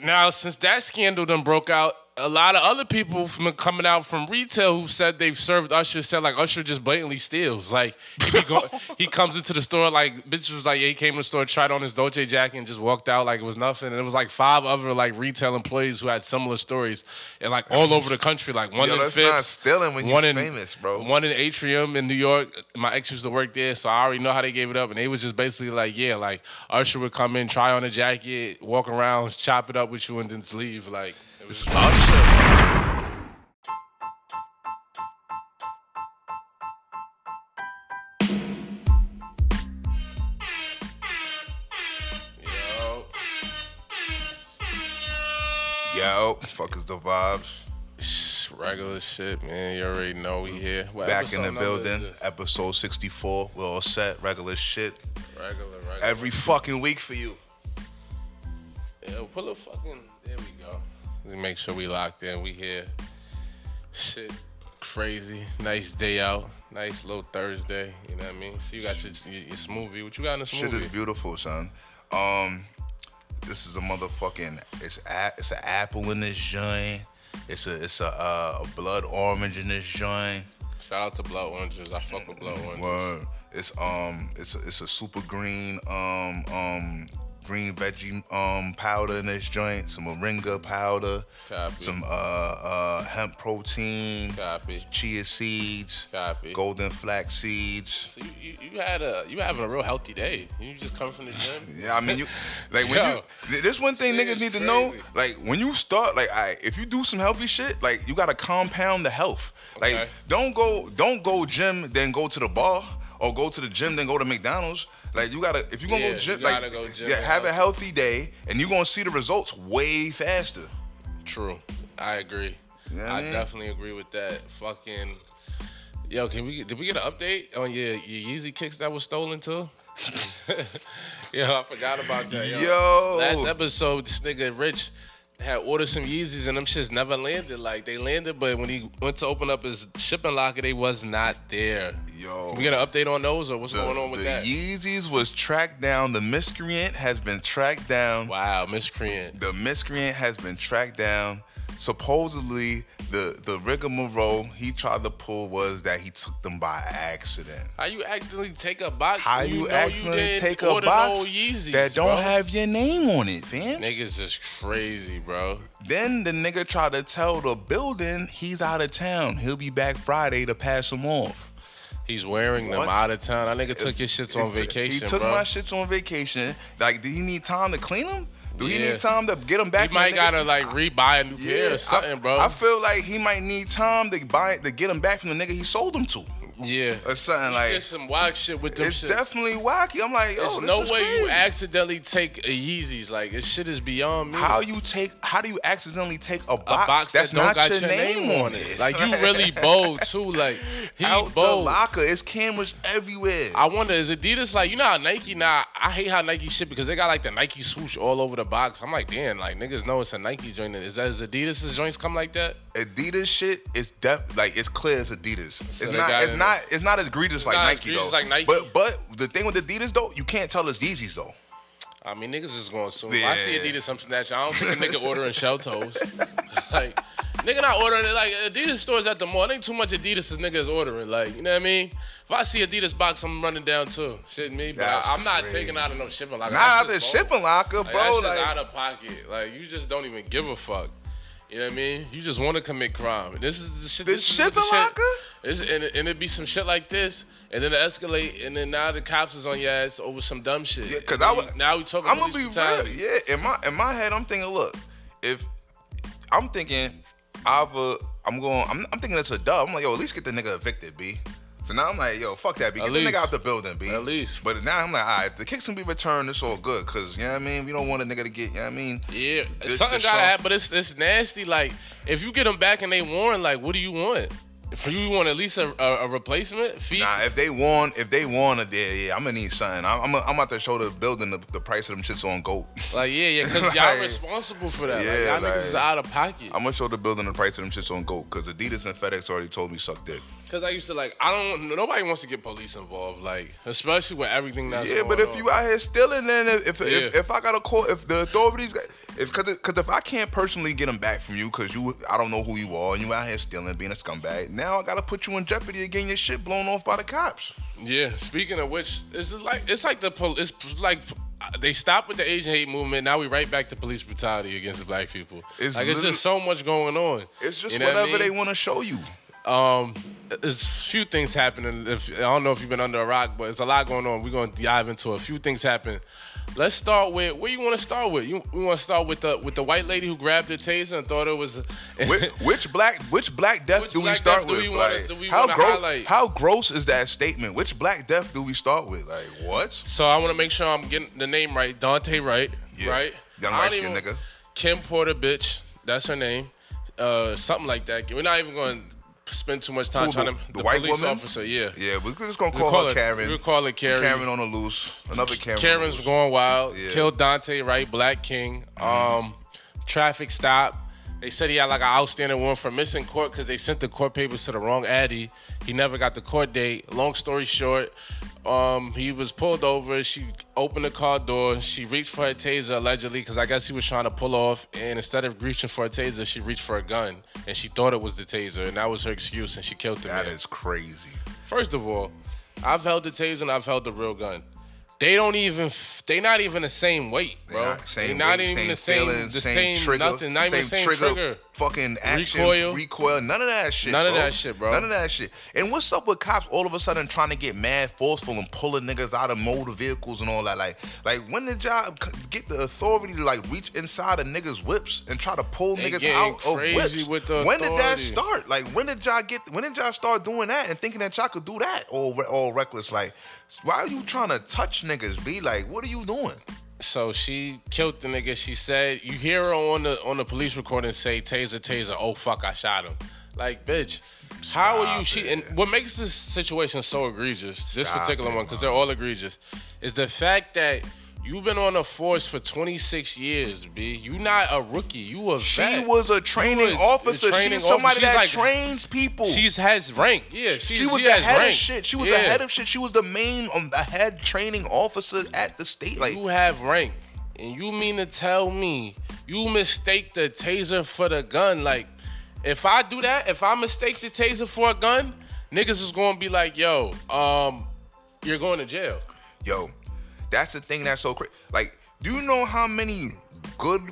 now since that scandal done broke out, a lot of other people from coming out from retail who said they've served Usher said like Usher just blatantly steals. Like he be go, he comes into the store like bitch was like yeah, he came to the store tried on his Dolce jacket and just walked out like it was nothing. And it was like five other like retail employees who had similar stories and like all over the country. Like one Yo, in that's Phipps, not stealing when one you're in famous, bro. One in Atrium in New York. My ex used to work there, so I already know how they gave it up. And they was just basically like yeah, like Usher would come in, try on a jacket, walk around, chop it up with you, and then just leave. Like It's Usher. yo. Yo, fuck is the vibes. Regular shit, man. You already know we here. What Back in the building, episode 64. We're all set, regular shit. Regular, regular. Every fucking week for you. Yeah, pull a fucking. There we go. Make sure we locked in. We here. Shit, crazy. Nice day out. Nice little Thursday. You know what I mean? So you got your, your, your smoothie. What you got in the smoothie? Shit is beautiful, son. Um, this is a motherfucking. It's a, it's an apple in this joint. It's a it's a, uh, a blood orange in this joint. Shout out to Blood Oranges. I fuck with Blood Oranges. Word. It's um it's a, it's a super green um um green veggie um powder in this joint. Some moringa powder. Copy. Some uh uh hemp protein. Copy. Chia seeds. Copy. Golden flax seeds. So you, you, you had a you having a real healthy day. You just come from the gym. Yeah, I mean, you like when Yo, you. This one thing niggas need to know. Like when you start, like, I if you do some healthy shit, like you gotta compound the health. Like, Okay. don't go, don't go gym, then go to the bar, or go to the gym, then go to McDonald's. Like you gotta, if you're gonna Yeah, go gym, like go gym yeah, have a healthy. day, and you are gonna see the results way faster. True. I agree. Yeah, I man. definitely agree with that. Fucking Yo, can we did we get an update oh, on your, your Yeezy kicks that was stolen too? yo, I forgot about that. Yo. Yo. Last episode, this nigga Rich had ordered some Yeezys and them shits never landed. Like they landed, but when he went to open up his shipping locker, they was not there. Yo. We get an update on those or what's The, going on with the that? Yeezys was tracked down. The miscreant has been tracked down. wow, miscreant. the miscreant has been tracked down. Supposedly, the the rigmarole he tried to pull was that he took them by accident. How you accidentally take a box? How you, know accidentally didn't take a box Yeezys, that don't bro? have your name on it, fam? Niggas is crazy, bro. Then the nigga tried to tell the building he's out of town. He'll be back Friday to pass them off. He's wearing them What? out of town. That nigga took your shits on vacation, He took bro. my shits on vacation. Like, did he need time to clean them? Do he need time to get him back? he might gotta like rebuy a new pair or something, I, bro. I feel like he might need time to buy to get him back from the nigga he sold him to, yeah. or something like. There's some wild shit with them It's shit. definitely wacky. I'm like, oh, yo, There's no way you accidentally take a Yeezys. Like this shit is beyond me. How you take? How do you accidentally take a a box, box that's that don't not got your, name, on it? Like you really bold too. Like he out the bold. locker. It's cameras everywhere. I wonder is Adidas like you know how Nike now? I hate how Nike shit because they got like the Nike swoosh all over the box. I'm like, damn, like niggas know it's a Nike joint. Is that is Adidas' joints come like that? Adidas shit is def like it's clear as Adidas. So it's not. It's it- not. It's not as egregious like not as Nike egregious though. like Nike. But but the thing with Adidas though, you can't tell it's Yeezys though. I mean, niggas is going soon. If I see Adidas, I'm snatching. I don't think a nigga ordering shell toes. like, nigga not ordering it. Like, Adidas stores at the mall. Ain't too much Adidas as niggas ordering. Like, you know what I mean? If I see Adidas box, I'm running down too. Shit me. But I, am not taking out of no shipping. Like, Nah, that's the shipping locker, Like, bro. that's just Like, out of pocket. Like, you just don't even give a fuck. You know what I mean? You just want to commit crime. This is the shit. The this is what shipping shit- locker? This, and, it- and it be some shit like this, and then it escalate, and then now the cops is on your ass over some dumb shit. Yeah, 'cause And I then wa- you- now we talking. I'm gonna be real. Yeah, in my in my head, I'm thinking, look, if I'm thinking, either uh, I'm going, I'm, I'm thinking it's a dub. I'm like, yo, at least get the nigga evicted, b. So now I'm like, yo, fuck that, b. Get At the nigga out the building, b. At least. But now I'm like, all right, the kicks can be returned. It's all good, cause you know what I mean. We don't want a nigga to get, you know what I mean. Yeah, something gotta happen, but it's it's nasty. Like if you get them back and they warn, like what do you want? For you, you want at least a, a, a replacement fee? Nah, if they want, if they want it, yeah, yeah, I'm gonna need something. I'm, I'm, I'm about to show the building the, the price of them shits on Goat. like yeah, yeah, because y'all responsible for that. yeah, like y'all niggas is out of pocket. I'm gonna show the building the price of them shits on Goat, cause Adidas and FedEx already told me suck dick. Because I used to like, I don't. Nobody wants to get police involved, like especially with everything that's Yeah, but if on. you out here stealing, then if if, if Yeah. if I got a call, if the authorities, got, If cause, cause if I can't personally get them back from you, cause you I don't know who you are and you out here stealing, being a scumbag. Now I gotta put you in jeopardy of getting your shit blown off by the cops. Yeah. Speaking of which, it's like it's like the pol- it's like they stopped with the Asian hate movement. Now we right back to police brutality against the black people. It's like it's just so much going on. It's just You know what I whatever they want to show you. Um, there's a few things happening. If I don't know if you've been under a rock, but there's a lot going on. We're gonna dive into a few things happen. Let's start with where you want to start with. You we want to start with the with the white lady who grabbed her taser and thought it was. Which, which black which black death Which do we start with? we wanna- do we how gross highlight? how gross is that statement? Which black death do we start with? Like what? so I want to make sure I'm getting the name right. Daunte Wright, Yeah. right? Young don't light-skinned nigga. Kim Porter, bitch. That's her name. Uh, something like that. We're not even going to spend too much time Who, trying the- to. the white police woman? officer, yeah. Yeah, we're just gonna call, call her Karen. we call it Karen. Karen on the loose. Another Karen. the Karen's going wild. Yeah. Killed Daunte Wright, Black King. Um, traffic stop. They said he had like an outstanding warrant for missing court because they sent the court papers to the wrong Addy. He never got the court date. Long story short, um, he was pulled over. She opened the car door. She reached for her taser allegedly because I guess he was trying to pull off. And instead of reaching for a taser, she reached for a gun and she thought it was the taser, and that was her excuse. And she killed the That man. is crazy. First of all, I've held the taser and I've held the real gun. They don't even. They not even the same weight, They bro. not same they not weight, even same the same. feelings, the same, same, trigger, nothing. Not even same trigger. fucking action, Recoil. recoil, none of that shit. None of bro. that shit, bro. None of that shit. And what's up with cops all of a sudden trying to get mad forceful and pulling niggas out of motor vehicles and all that? Like, like when did y'all get the authority to like reach inside of niggas' whips and try to pull They niggas out of whips? with the when did that start? Like, when did y'all get? When did y'all start doing that and thinking that y'all could do that all all reckless? Like, why are you trying to touch niggas? Be like, what are you doing? So she killed the nigga. She said you hear her on the on the police recording say taser, taser. Oh fuck, I shot him. Like bitch, how are you? She it. and what makes this situation so egregious, this Stop particular it, one, because they're all egregious, is the fact that. You've been on the force for 26 years, B. You not a rookie. You a She vet. was a training a officer. training She's somebody officer. She's that like- trains people. She's has rank. Yeah, she's, she was she the head rank. of shit. She was yeah. the head of shit. She was the main, um, the head training officer at the state. Like, You have rank, and you mean to tell me you mistake the taser for the gun? Like, if I do that, if I mistake the taser for a gun, niggas is gonna be like, "Yo, um, you're going to jail." yo, that's the thing that's so crazy. Like, do you know how many good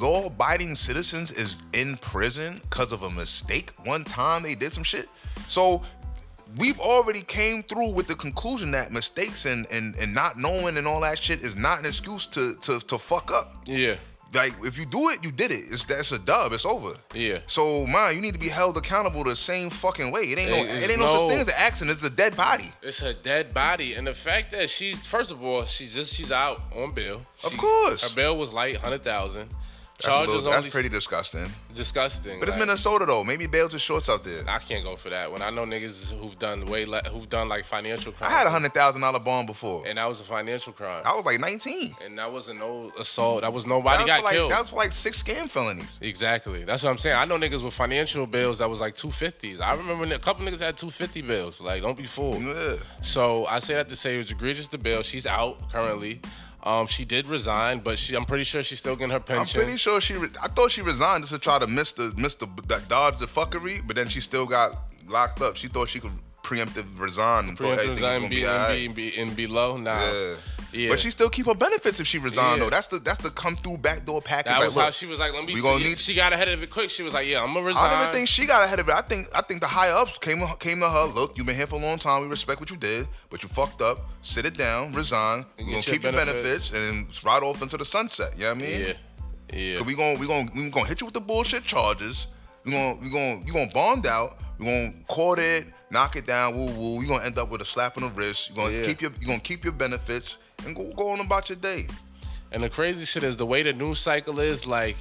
law-abiding citizens is in prison because of a mistake? One time they did some shit. So we've already came through with the conclusion that mistakes and and, and not knowing and all that shit is not an excuse to to to fuck up. Yeah, Like if you do it, you did it. It's that's a dub. It's over. Yeah. So man, you need to be held accountable the same fucking way. It ain't no. It ain't no, no- such thing as an accident. It's a dead body. it's a dead body, and the fact that she's first of all, she's just she's out on bail. Of course. her bail was light, hundred thousand. That's, a Charges little, that's pretty disgusting. disgusting. But it's like- Minnesota though. Maybe bails are shorts out there. I can't go for that. When I know niggas who've done way le- who've done like financial crime. I had a hundred thousand dollar bond before. and that was a financial crime. I was like nineteen. and that wasn't no assault. That was That nobody was, got like, killed. that was like six scam felonies. exactly. That's what I'm saying. I know niggas with financial bills that was like 250s. I remember a couple niggas had 250 bills. Like, don't be fooled. Yeah. So I say that to say it was egregious the bill. She's out currently. Um, she did resign, but she I'm pretty sure she's still getting her pension. I'm pretty sure she. Re- I thought she resigned just to try to miss the miss the that dodge the fuckery, but then she still got locked up. She thought she could preemptive resign and thought Preemptive everything was resign gonna be, be and, be, and, be, and be low. Nah. Yeah. Yeah. But she still keep her benefits if she resigned Yeah. though. That's the that's the come through backdoor package. That like, was how she was like, let me we gonna need- she got ahead of it quick. She was like, yeah, I'm gonna resign. I don't even think she got ahead of it. I think I think the higher ups came came to her. Look, you've been here for a long time. We respect what you did, but you fucked up. Sit it down, resign. We're gonna get your keep your benefits benefits. and then ride off into the sunset. You know what I mean? Yeah. Yeah. Cause we gonna we gonna we gonna hit you with the bullshit charges. We gonna we gonna you gonna bond out. We gonna court it, knock it down. Woo woo. We gonna end up with a slap on the wrist. You gonna Yeah. keep your you gonna keep your benefits and go go on about your day. And the crazy shit is the way the news cycle is like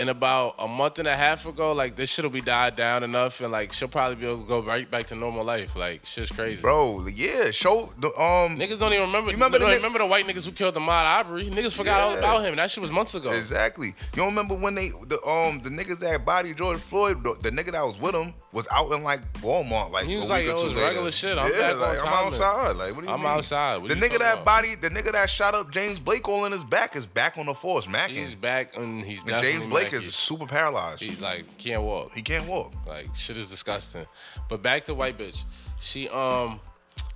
in about a month and a half ago, like this shit'll be died down enough and like she'll probably be able to go right back to normal life. Like shit's crazy. Bro, yeah, show the um Niggas don't even remember. You remember the remember the white niggas who killed the Ahmaud Arbery? Niggas forgot all about him. That shit was months ago. Exactly. You don't remember when they the um the niggas that body George Floyd, the, the nigga that was with him, was out in like Walmart like He was a like, week or "Yo, two later. regular shit. I'm yeah, back on like, I'm outside. Like, what do you I'm mean? outside. What the nigga that about? body, the nigga that shot up James Blake all in his back is back on the force, macking. He's back and he's And James Blake is super paralyzed. He like can't walk. he can't walk. Like shit is disgusting. But back to white bitch. She um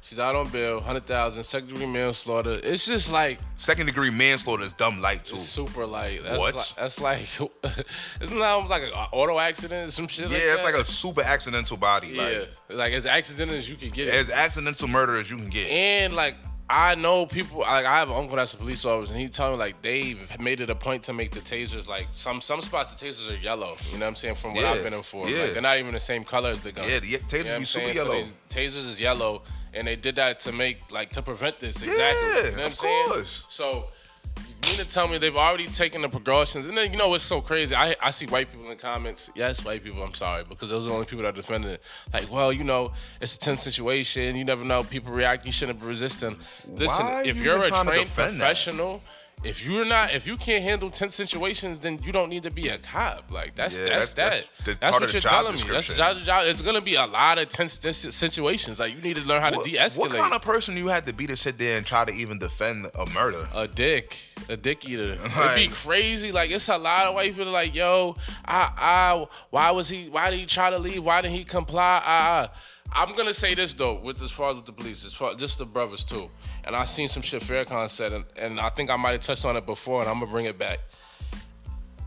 she's out on bail, hundred thousand, second degree manslaughter. It's just like Second degree manslaughter is dumb light too. super light. That's What? Like, that's like isn't that like an auto accident or some shit Yeah, like it's that? like a super accidental body. yeah, Like like as accidental as you can get it. as accidental murder as you can get. And like I know people like I have an uncle that's a police officer and he tell me like they've made it a point to make the tasers like some some spots the tasers are yellow. You know what I'm saying? From what Yeah, I've been in for. yeah. Like they're not even the same color as the gun. yeah, the tasers You know be super saying? yellow. So they, tasers is yellow, and they did that to make like to prevent this exactly. Yeah, you know what I'm saying? course. So you mean to tell me they've already taken the precautions? And then you know what's so crazy? I I see white people in the comments. Yes, white people. I'm sorry because those are the only people that are defending it. Like, well, you know, it's a tense situation. You never know. People react. You shouldn't be resisting. Listen, are if you you're even a trained professional. that? If you're not, if you can't handle tense situations, then you don't need to be a cop. Like that's Yeah, that's, that's- that. that's That's, what you're telling me. That's job, job. It's gonna be a lot of tense situations. Like you need to learn how to de-escalate. what kind of person you had to be to sit there and try to even defend a murder? a dick, a dick eater. It'd be crazy. Like it's a lot of white people like, yo, I, I, why was he? Why did he try to leave? Why didn't he comply? I, I. I'm gonna say this though, with as far as with the police, as far just the brothers too. And I seen some shit Farrakhan said, and, and I think I might have touched on it before, and I'm gonna bring it back.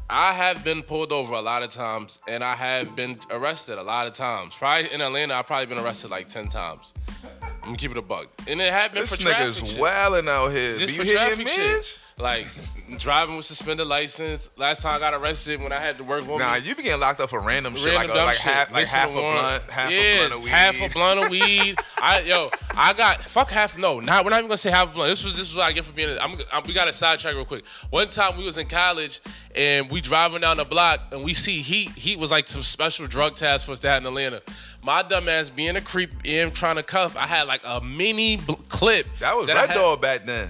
I have been pulled over a lot of times, and I have been arrested a lot of times. Probably in Atlanta, I've probably been arrested like ten times. I'm gonna keep it a bug, and it happened This for traffic This nigga's wilding out here. Just Do you hear traffic shit. Like driving with suspended license. Last time I got arrested when I had to work with Nah, you be getting locked up for random shit, Random like, a, dumb like shit. half, like half a blunt, half yeah, a blunt of weed. half a blunt of weed. I yo, I got fuck half. No, not we're not even gonna say half a blunt. This was this is what I get for being. I'm, i we got a sidetrack real quick. One time we was in college and we driving down the block and we see heat. Heat was like some special drug task force had in Atlanta. My dumb ass being a creep and trying to cuff. I had like a mini bl- clip. That was that Red back then.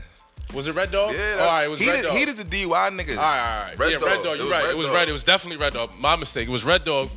Was it Red Dog? Yeah, all right, it was he Red did, Dog. He did the DUI niggas. All right, all right. Red yeah, Dog. Red Dog. You're right. Red it was Dog. red. It was definitely Red Dog. My mistake. It was Red Dog.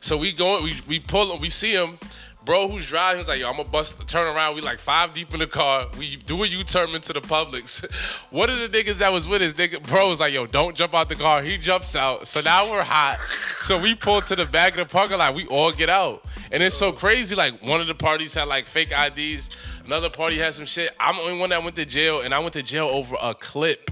So we go. We we pull him. We see him. Bro, who's driving? He's like, yo, I'm gonna bust. Turn around. We like five deep in the car. We do a U-turn into the Publix. One of the niggas that was with his nigga, bro, was like, yo, don't jump out the car. He jumps out. So now we're hot. So we pull to the back of the parking lot. We all get out, and it's so crazy. Like one of the parties had like fake IDs. Another party had some shit. I'm the only one that went to jail, and I went to jail over a clip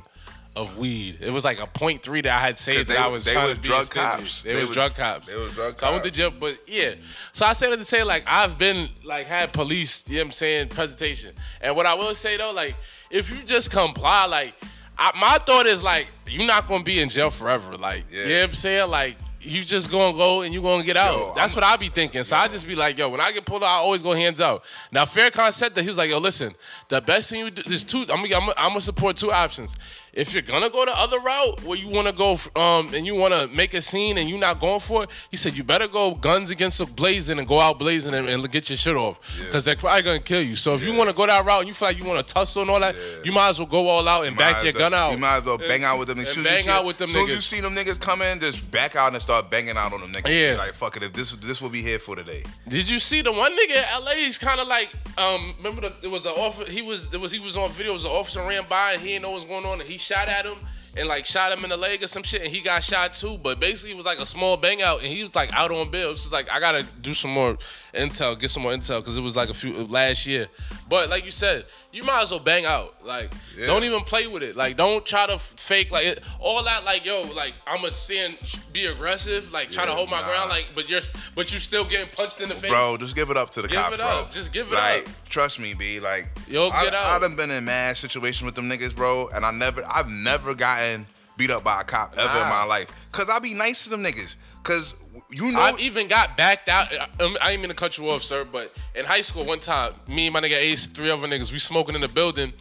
of weed. It was like a point three that I had saved They that I was- they was drug cops. They, They was, was- drug cops. they was drug So I went to jail, but yeah. So I say that to say like I've been like had police, you know what I'm saying, presentation. And what I will say though, like if you just comply, like I, my thought is like you're not gonna be in jail forever. Like Yeah. you know what I'm saying, like. You just gonna go and you gonna get out. Yo, That's I'm- what I be thinking. So I just be like, yo, when I get pulled out, I always go hands out. Now Farrakhan said that he was like, yo, listen, the best thing you do, there's two. I'm gonna, I'm gonna, I'm gonna support two options. If you're gonna go the other route where you wanna go, um, and you wanna make a scene and you're not going for it, he said you better go guns against the blazing and go out blazing and, and get your shit off, because they're probably gonna kill you. So if you wanna go that route and you feel like you wanna tussle and all that, you might as well go all out and Might back your well- gun out. You might as well bang out with them. and soon bang you out see, with them soon you niggas. see them niggas come in, just back out and start banging out on them niggas. Yeah. Like fuck it, if this this will be here for today. Did you see the one nigga in LA? He's kind of like, um, remember the, it was the officer. He was it was he was on video. It was the officer ran by and he didn't know what's going on. And he shot at him and like shot him in the leg or some shit. And he got shot too. But basically, it was like a small bang out. And he was like out on bail. It's just like I gotta do some more intel, get some more intel because it was like a few last year. But like you said, you might as well bang out. Like Yeah. don't even play with it. Like don't try to fake like it, all that. Like yo, like I'm a sin, be aggressive. Like try to hold my nah. ground. Like but you're but you still getting punched in the face. Bro, just give it up to the cops. Give cops, it bro. up. Just give it like, up. Trust me, B. Like, Yo, I, get out. I done been in mad situations with them niggas, bro, and I never, I've never gotten beat up by a cop ever in my life. Cause I be nice to them niggas. Cause you know, I've even got backed out. Um, I ain't mean to cut you off, sir, but in high school, one time, me and my nigga Ace, three other niggas, we smoking in the building,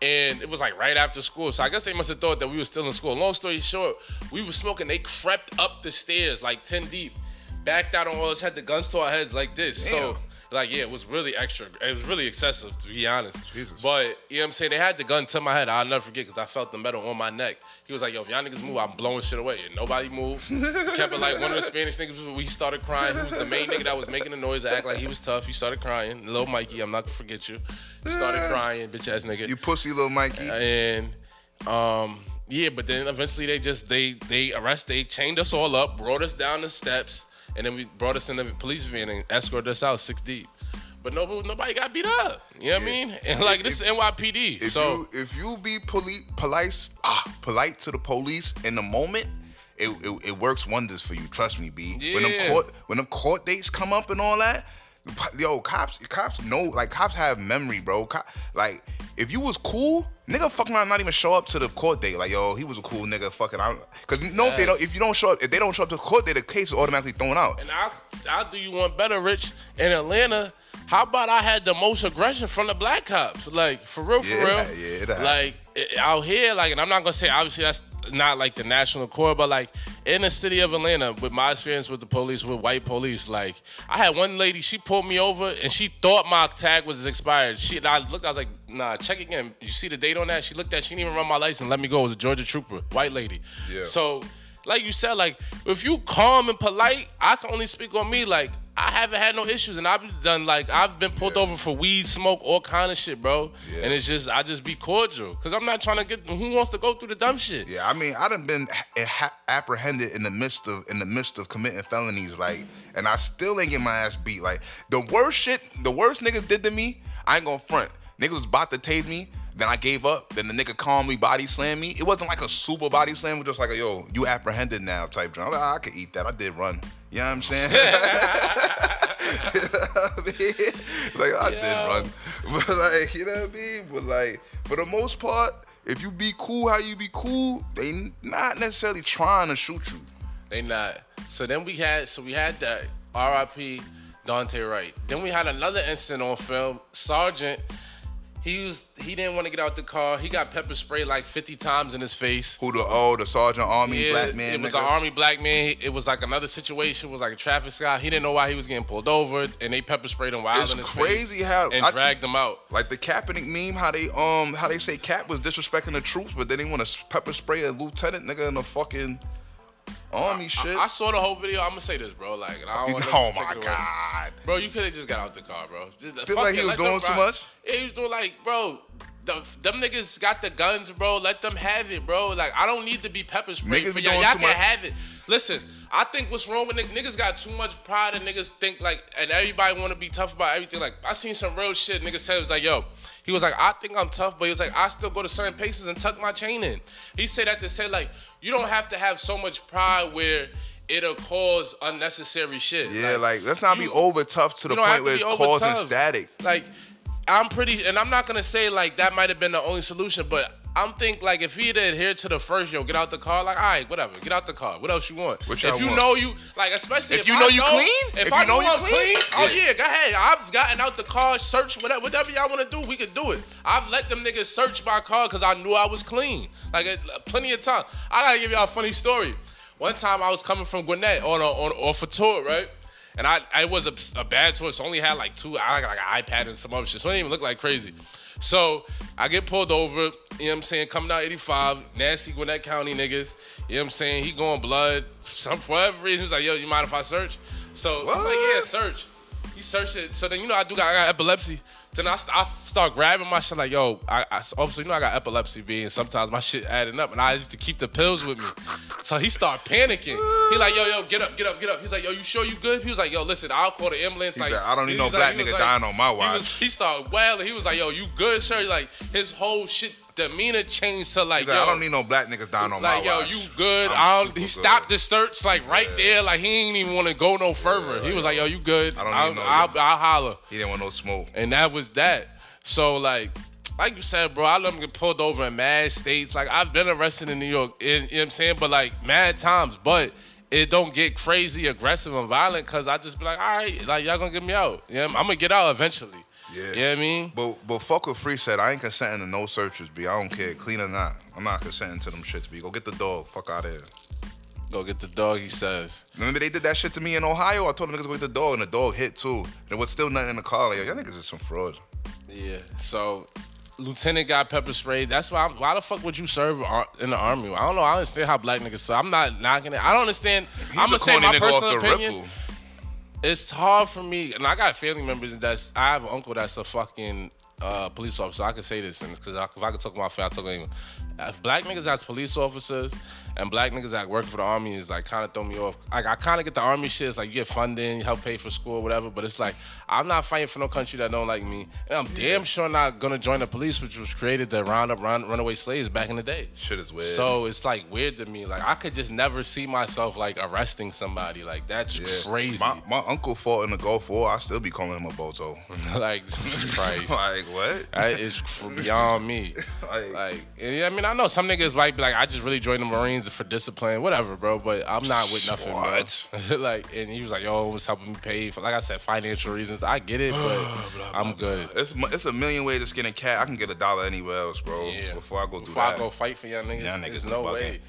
and it was like right after school. So I guess they must have thought that we were still in school. Long story short, we were smoking. They crept up the stairs like ten deep, backed out on us, had the guns to our heads like this. So Damn. Like, yeah, it was really extra. It was really excessive, to be honest. Jesus. But, you know what I'm saying? They had the gun to my head. I'll never forget because I felt the metal on my neck. He was like, yo, if y'all niggas move, I'm blowing shit away. And nobody moved. Kept it like one of the Spanish niggas, we started crying. He was the main nigga that was making the noise, act like he was tough. He started crying. Little Mikey, I'm not gonna forget you. He started crying, bitch ass nigga. You pussy little Mikey. and um yeah but then eventually they just they they arrest they chained us all up brought us down the steps and then we brought us in the police van and escorted us out six deep but no, nobody got beat up. You know what I mean? And like this is NYPD. If so you if you be polite polite ah, polite to the police in the moment, it, it, it works wonders for you. Trust me, B. When them Yeah. court when them court dates come up and all that, yo, cops cops know like cops have memory, bro. Co- like if you was cool, nigga, fucking around, not even show up to the court date. Like yo, he was a cool nigga. Fucking, I because you know if they don't if you don't show up if they don't show up to the court date, the case is automatically thrown out. and I'll I'll do you one better, Rich. In Atlanta, how about I had the most aggression from the black cops? Like for real, for Yeah, real. yeah, like out here, like, and I'm not gonna say obviously that's not like the national core, but like in the city of Atlanta, with my experience with the police, with white police, like I had one lady, she pulled me over and she thought my tag was expired. She, and I looked, I was like, nah, check again. You see the date on that? She looked at, she didn't even run my license. Let me go. It was a Georgia trooper, white lady. Yeah. So, like you said, like if you calm and polite, I can only speak on me. Like I haven't had no issues, and I've done like I've been pulled over for weed, smoke, all kind of shit, bro. Yeah. And it's just I just be cordial, cause I'm not trying to get. Who wants to go through the dumb shit? Yeah, I mean, I done been ha- eh, ha- apprehended in the midst of in the midst of committing felonies, like, and I still ain't get my ass beat. Like, the worst shit, the worst niggas did to me, I ain't gonna front. Niggas was about to tase me, then I gave up. Then the nigga calmed me, body slammed me. It wasn't like a super body slam, it was just like a yo, you apprehended now type was like, "Ah, I could eat that. I did run. You know what I'm saying? You know what I mean? like I did run, but like you know what I mean. But like for the most part, if you be cool, how you be cool, they not necessarily trying to shoot you. They not. So then we had so we had that R.I.P. Daunte Wright. Then we had another incident on film. Sergeant, he was he didn't want to get out the car. He got pepper sprayed like 50 times in his face. Who the oh the sergeant army Yeah, black man? it was nigga? an army black man. It was like another situation. It was like a traffic stop. He didn't know why he was getting pulled over, and they pepper sprayed him wild It's in his crazy face how and I- dragged him out. Like the Kaepernick meme, how they um how they say Cap was disrespecting the troops, but then they want to pepper spray a lieutenant nigga in the fucking army shit. I saw the whole video. I'm gonna say this, bro. Like, and I don't oh my god. Bro, you could have just got out the car, bro. Just, Feel like he was doing too much? Yeah, he was doing like, bro, the, them niggas got the guns, bro. Let them have it, bro. Like, I don't need to be pepper sprayed Niggas for y'all. Y'all can much. have it. Listen, I think what's wrong with niggas, niggas got too much pride and niggas think like, and everybody want to be tough about everything. Like, I seen some real shit. Niggas said it was like, yo, he was like, I think I'm tough, but he was like, I still go to certain places and tuck my chain in. He said that to say like, you don't have to have so much pride where it'll cause unnecessary shit. Yeah, like let's not you- be over tough to the you don't have point where it's causing tough. static. Like, I'm pretty, and I'm not gonna say like that might have been the only solution, but I'm think like if he'd adhere to the first, yo, get out the car. Like, all right, whatever, get out the car. What else you want? What if you want? know you like, especially If if, you I know you clean? if, If I you know know you I'm clean? clean, oh Yeah. yeah, go ahead. I've gotten out the car, search whatever, whatever y'all want to do, we could do it. I've let them niggas search my car because I knew I was clean. Like uh, plenty of time. I gotta give y'all a funny story. One time I was coming from Gwinnett on a, on off a tour, right? And I, I was a, a bad I only had like two, I got like an iPad and some other shit, so it didn't even look like crazy. So I get pulled over, you know what I'm saying, coming out 85, nasty Gwinnett County niggas, you know what I'm saying, he going blood, some for whatever reason, he's like, yo, you mind if I search? So I'm like, yeah, search. He searched it. So then, you know, I do got, I got epilepsy. Then I, st- I start grabbing my shit like, yo, I, I obviously, you know, I got epilepsy, B, and sometimes my shit adding up, and I used to keep the pills with me. So he start panicking. He like, yo, yo, get up, get up, get up. He's like, yo, you sure you good? He was like, yo, listen, I'll call the ambulance. He's like, like, I don't need he no was black he nigga dying on my He, watch. was, he started wailing. He was like, yo, you good, sir? Like, his whole shit demeanor changed to like, like, yo, I don't need no black niggas dying on like, my yo, watch. you good? I'm I don't, he good. stopped the search like right there. Like he ain't even want to go no further. Yeah, he was like, yo, you good? I don't I'll, need no- I'll, I'll holler. He didn't want no smoke. And that was that. So like, like you said, bro, I let him get pulled over in mad states. Like I've been arrested in New York, you know what I'm saying? But like mad times, but it don't get crazy, aggressive, and violent because I just be like, all right, like y'all gonna get me out. Yeah, I'm gonna get out eventually. Yeah. You know what I mean? But but fuck what Free said. I ain't consenting to no searches, B. I don't care, clean or not. I'm not consenting to them shits, B. Go get the dog. Fuck out of here. Go get the dog. He says. Remember they did that shit to me in Ohio? I told them niggas go get the dog, and the dog hit too. And there was still nothing in the car. Like, y'all niggas are some frauds. Yeah. So lieutenant got pepper sprayed. That's why. I'm, why the fuck would you serve ar- in the army? I don't know. I understand how black niggas. So I'm not knocking it. I don't understand. He's I'm gonna say my personal opinion. ripple. It's hard for me, and I got family members. That's I have an uncle that's a fucking uh, police officer. I can say this, and because if I could talk about I talk about him. If black niggas as police officers and black niggas that work for the army is like kind of throw me off. Like I kind of get the army shit. It's like you get funding, you help pay for school, whatever. But it's like I'm not fighting for no country that don't like me, and I'm damn sure not gonna join the police, which was created to round up run, runaway slaves back in the day. Shit is weird. So it's like weird to me. Like I could just never see myself like arresting somebody. Like that's Yeah. crazy. My, my uncle fought in the Gulf War. I still be calling him a bozo. like Jesus Christ. like what? That is beyond me. Like- Like, yeah, I mean, I know some niggas might be like, I just really joined the Marines for discipline, whatever, bro. But I'm not with nothing, What? like, and he was like, yo, it was helping me pay for, like I said, financial reasons. I get it, but I'm good. It's mu- it's a million ways to skin a cat. I can get a dollar anywhere else, bro. Yeah. Before I go through Before that, I go fight for y'all niggas, Y'all niggas there's is no bugging. way.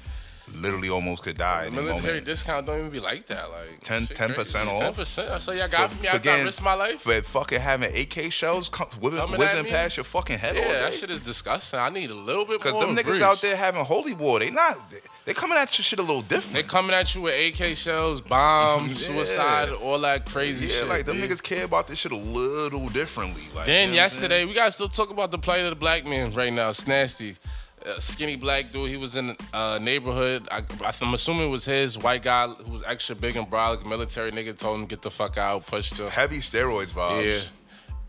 Literally almost could die. Any Military moment. discount don't even be like that. Like 10 shit 10% off. 10%. That's all y'all got for, me. I got risk my life. For fucking having AK shells come, whizzing, past your fucking head yeah, that shit is disgusting. I need a little bit Cause more. them niggas out there having holy war, they not they, they coming at your shit a little different. They coming at you with AK shells, bombs, Yeah. suicide, all that crazy yeah, shit. like them dude. niggas care about this shit a little differently. Like Then you know what I'm saying? yesterday, we gotta still talk about the plight of the black man right now. It's nasty. A skinny black dude. He was in a neighborhood. I, I'm assuming it was his white guy who was extra big and brolic. Military nigga told him get the fuck out. Pushed him. heavy steroids vibes. Yeah.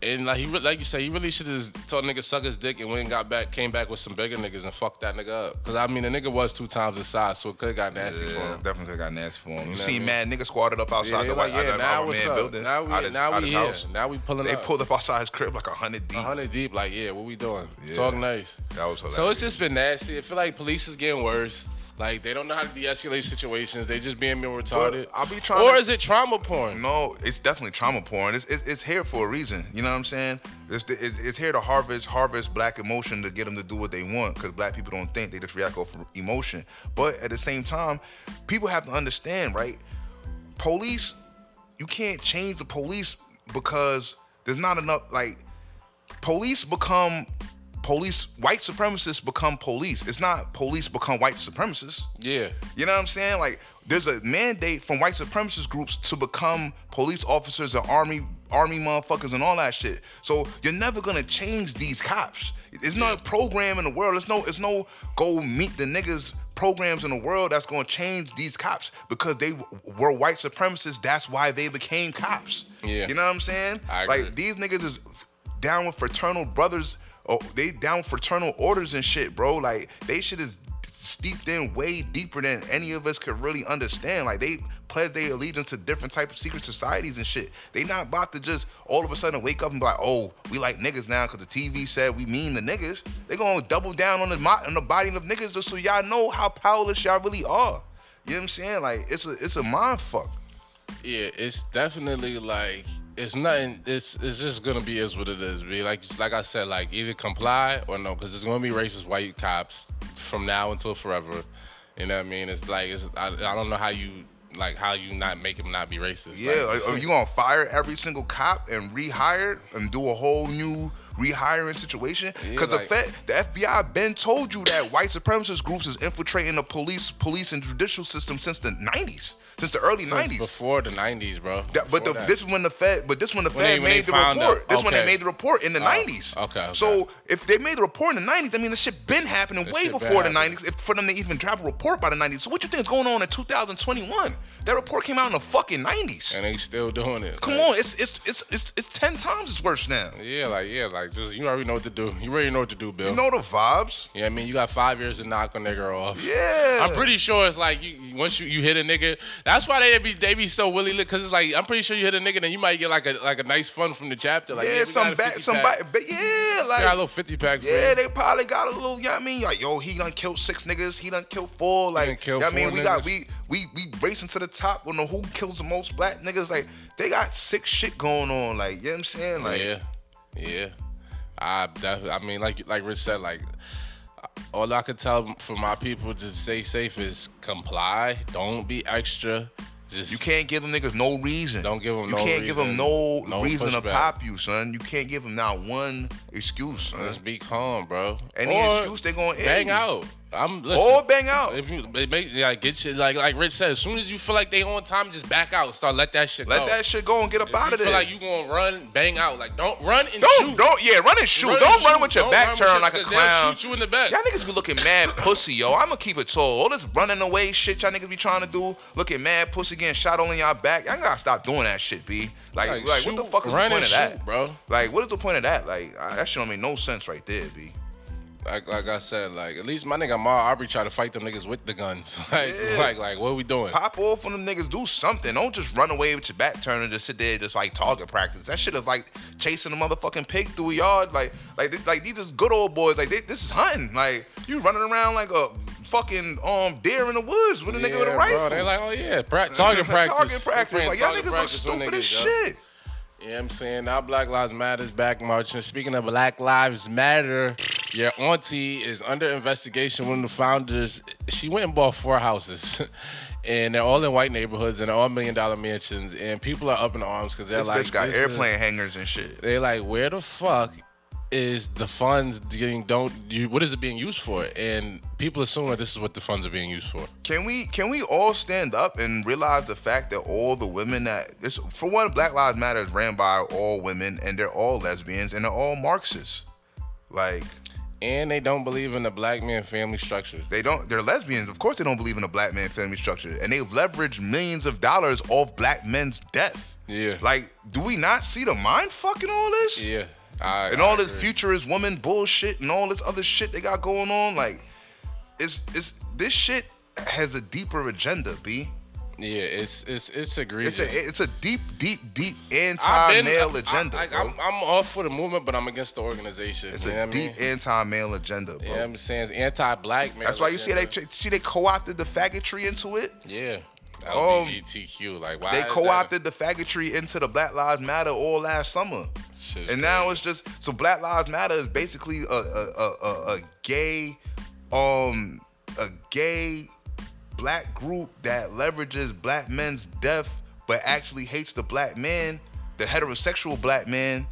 And like he, like you say, he really should have told nigga suck his dick and went and got back, came back with some bigger niggas and fucked that nigga up. Cause I mean, the nigga was two times his size, so it could have got nasty for him. definitely got nasty for him. You, know see, what I mad niggas squatted up outside Yeah, the white like, yeah, now what's man up? building. Now we, his, now we here. house. Now we pulling They up. pulled up outside his crib like a hundred deep. hundred deep. Like, yeah, what we doing? Yeah. Talk nice. That was hilarious. So it's just been nasty. I feel like police is getting worse. Like they don't know how to de-escalate situations. They just being more retarded. I'll be trying Or to- is it trauma porn? No, it's definitely trauma porn. It's, it's, it's here for a reason. You know what I'm saying? It's, it, it's here to harvest harvest black emotion to get them to do what they want because black people don't think they just react off of emotion. But at the same time, people have to understand, right? Police, you can't change the police because there's not enough. Like, police become police. White supremacists become police. It's not police become white supremacists. Yeah. You know what I'm saying? Like, there's a mandate from white supremacist groups to become police officers and army army motherfuckers and all that shit. So you're never gonna change these cops. There's no program in the world. There's no. There's no go meet the niggas programs in the world that's gonna change these cops because they w- were white supremacists. That's why they became cops. Yeah. You know what I'm saying? I agree. Like these niggas is down with fraternal brothers. Oh, they down fraternal orders and shit, bro. Like they shit is steeped in way deeper than any of us could really understand. Like they pledge their allegiance to different type of secret societies and shit. They not about to just all of a sudden wake up and be like, oh, we like niggas now because the TV said we mean the niggas. They gonna double down on the mo- on the body of niggas just so y'all know how powerless y'all really are. You know what I'm saying? Like it's a it's a mind fuck. Yeah, it's definitely like it's nothing. It's it's just gonna be is what it is. Be like like I said, like either comply or no, because it's gonna be racist white cops from now until forever. You know what I mean? It's like it's I, I don't know how you like how you not make him not be racist. Yeah, Like, are, you gonna fire every single cop and rehire and do a whole new rehiring situation? Yeah, Because like- the Fed, the FBI, been told you that white supremacist groups is infiltrating the police, police and judicial system since the '90s, since the early since '90s. before the '90s, bro. That- but the, this is when the Fed, but this when the When they- Fed when made the report. out. This when they made the report in the Oh, 90s. okay, okay. So if they made the report in the 90s, I mean, this shit been happening This way before the happening. 90s. If for them to even drop a report by the 90s, so what you think is going on in 2021? That report came out in the fucking 90s. and they still doing it. Come Like, on, it's it's it's it's it's ten times as worse now. Yeah, like yeah, like just you already know what to do. You already know what to do, Bill. You know the vibes. yeah, I mean you got five years to knock a nigga off. Yeah. I'm pretty sure it's like you you- once you, you hit a nigga. That's why they be they be so willy lit because it's like I'm pretty sure you hit a nigga then you might get like a like a nice fun from the chapter. Like yeah, some back, some back, but yeah, like got a little fifty pack. Yeah, they probably got a little. You know what I mean? Like, yo, he done killed six niggas. He done killed four. Like, killed you know what I mean? We got we we we racing to the top. We know who kills the most black niggas. Like, they got sick shit going on. Like, you know what I'm saying? Like, yeah, yeah. I definitely. I mean, like like Rich said, like all I could tell for my people to stay safe is comply. Don't be extra. Just You can't give them niggas no reason. Don't give 'em You no can't give them no, no reason to pop you, son. You can't give them not one excuse, son. just be calm, bro. Any Or excuse they gonna bang you. out. I'm listen, Or bang out. If you make like get shit like like Rich said, as soon as you feel like they on time, just back out. Start let that shit Let go. that shit go and get up If out you of feel there. like you gonna run, bang out. Like don't run and don't, shoot. don't, yeah, run and shoot. Run don't and run shoot. with your Don't back turned like a clown. shoot you in the back. Y'all niggas be looking mad pussy, yo. I'ma keep it tall. All this running away shit y'all niggas be trying to do, looking mad pussy getting shot all in y'all back. Y'all gotta stop doing that shit, B. Like, like, Like, what the fuck is the point of and that, bro? Like, what is the point of that? Like, that shit don't make no sense right there, B. Like like I said, like at least my nigga Ahmaud Arbery try to fight them niggas with the guns. Like Yeah. like like what are we doing? Pop off on them niggas, do something. Don't just run away with your back turned and just sit there just like target practice. That shit is like chasing a motherfucking pig through a yard. Like like like these is good old boys. Like they, this is hunting. Like you running around like a fucking um deer in the woods with a nigga with a rifle. Bro, they like, oh yeah, pra- target practice. target practice. Like y'all niggas are stupid as shit. You know what I'm saying? Now Black Lives Matter is back marching. Speaking of Black Lives Matter, your auntie is under investigation. One of the founders, she went and bought four houses. And they're all in white neighborhoods and they're all million dollar mansions. And people are up in arms because they're This like, bitch got this is- airplane hangers and shit. They're like, where the fuck is the funds getting? Don't you? What is it being used for? And people assume that this is what the funds are being used for. Can we can we all stand up and realize the fact that all the women that this for one Black Lives Matter is ran by all women and they're all lesbians and they're all Marxists. Like And they don't believe in the black man family structure. they don't they're lesbians. Of course they don't believe in a black man family structure. And they've leveraged millions of dollars off black men's death. Yeah. Like, do we not see the mind fucking all this? Yeah. I, and I all this agree. futurist woman bullshit and all this other shit they got going on, like it's it's this shit has a deeper agenda, B. Yeah, it's it's it's egregious. It's a it's a deep, deep, deep been- anti-male I- agenda, I, am I'm all for the movement, but I'm against the organization. it's you know a what I mean? deep anti-male agenda, bro. Yeah, I'm saying it's anti-black man. That's why you see they see they co-opted the faggotry into it. Yeah. Um, LGBTQ, like why They co-opted the faggotry into the Black Lives Matter all last summer, Shit's and now it's just so Black Lives Matter is basically a a, a, a, a gay, um, a gay black group that leverages black men's death, but actually hates the black man, the heterosexual black man.